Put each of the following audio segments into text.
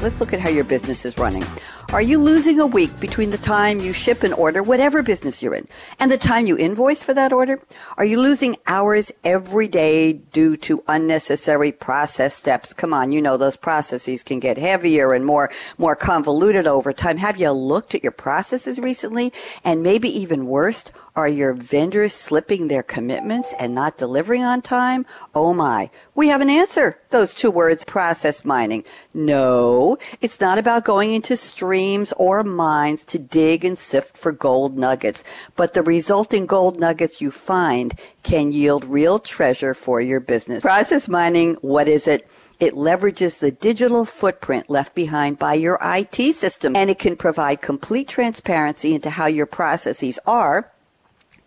Let's look at how your business is running. Are you losing a week between the time you ship an order, whatever business you're in, and the time you invoice for that order? Are you losing hours every day due to unnecessary process steps? Come on, you know those processes can get heavier and more more convoluted over time. Have you looked at your processes recently? And maybe even worse, are your vendors slipping their commitments and not delivering on time? Oh my. We have an answer. Those two words, process mining. No, it's not about going into streams or mines to dig and sift for gold nuggets, but the resulting gold nuggets you find can yield real treasure for your business. Process mining, what is it? It leverages the digital footprint left behind by your IT system and it can provide complete transparency into how your processes are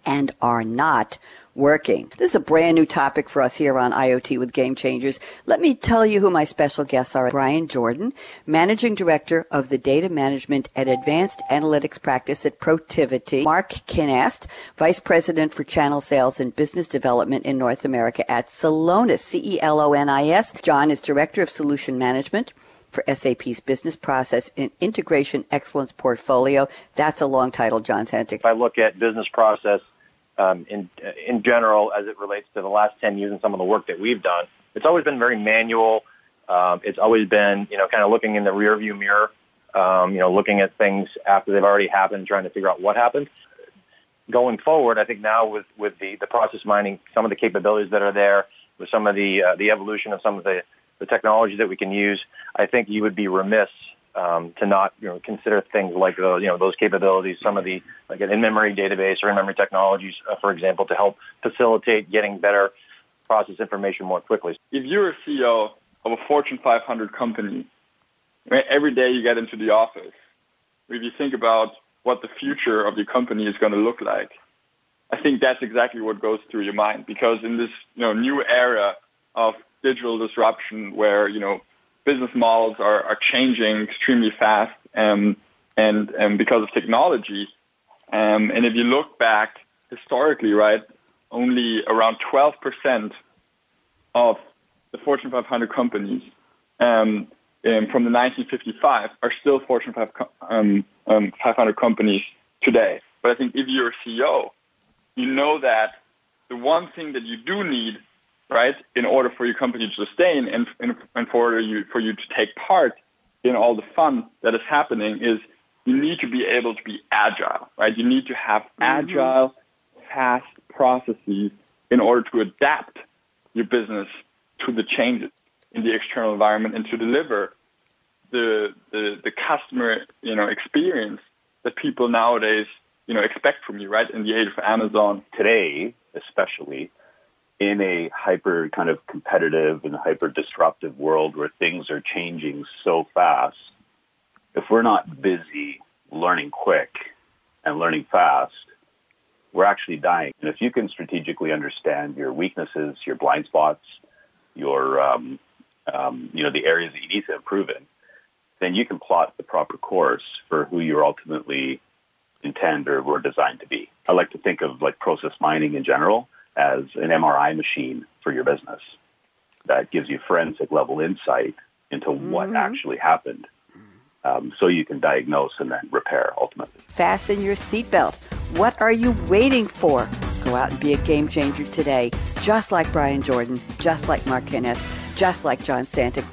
and are not working. This is a brand new topic for us here on IoT with Game Changers. Let me tell you who my special guests are. Brian Jordan, Managing Director of the Data Management and Advanced Analytics Practice at Protiviti. Mark Kinast, Vice President for Channel Sales and Business Development in North America at Celonis, C-E-L-O-N-I-S. John is Director of Solution Management for SAP's Business Process and Integration Excellence Portfolio. That's a long title, John Santic. If I look at business process um, in in general as it relates to the last 10 years and some of the work that we've done. It's always been very manual. Um, it's always been, you know, kind of looking in the rearview mirror, um, you know, looking at things after they've already happened, trying to figure out what happened. Going forward, I think now with, with the, the process mining, some of the capabilities that are there, with some of the uh, the evolution of some of the, the technology that we can use, I think you would be remiss um, to not you know consider things like those you know those capabilities, some of the like an in-memory database or in-memory technologies, uh, for example, to help facilitate getting better process information more quickly. If you're a CEO of a Fortune 500 company, every day you get into the office, if you think about what the future of your company is going to look like, I think that's exactly what goes through your mind because in this you know new era of digital disruption where you know business models are, are changing extremely fast um, and, and because of technology. Um, and if you look back historically, right, only around 12% of the Fortune 500 companies um, from the 1955 are still Fortune 5, um, um, 500 companies today. But I think if you're a CEO, you know that the one thing that you do need right? In order for your company to sustain and, and, and for you for you to take part in all the fun that is happening is you need to be able to be agile, right? You need to have mm-hmm. agile, fast processes in order to adapt your business to the changes in the external environment and to deliver the, the, the customer, you know, experience that people nowadays, you know, expect from you, right? In the age of Amazon. Today, especially, in a hyper kind of competitive and hyper disruptive world where things are changing so fast, if we're not busy learning quick and learning fast, we're actually dying. And if you can strategically understand your weaknesses, your blind spots, your um, um, you know the areas that you need to improve in, then you can plot the proper course for who you're ultimately intend or were designed to be. I like to think of like process mining in general as an MRI machine for your business that gives you forensic level insight into mm-hmm. what actually happened um, so you can diagnose and then repair ultimately. Fasten your seatbelt. What are you waiting for? Go out and be a game changer today, just like Brian Jordan, just like Mark Kinnes, just like John Santic.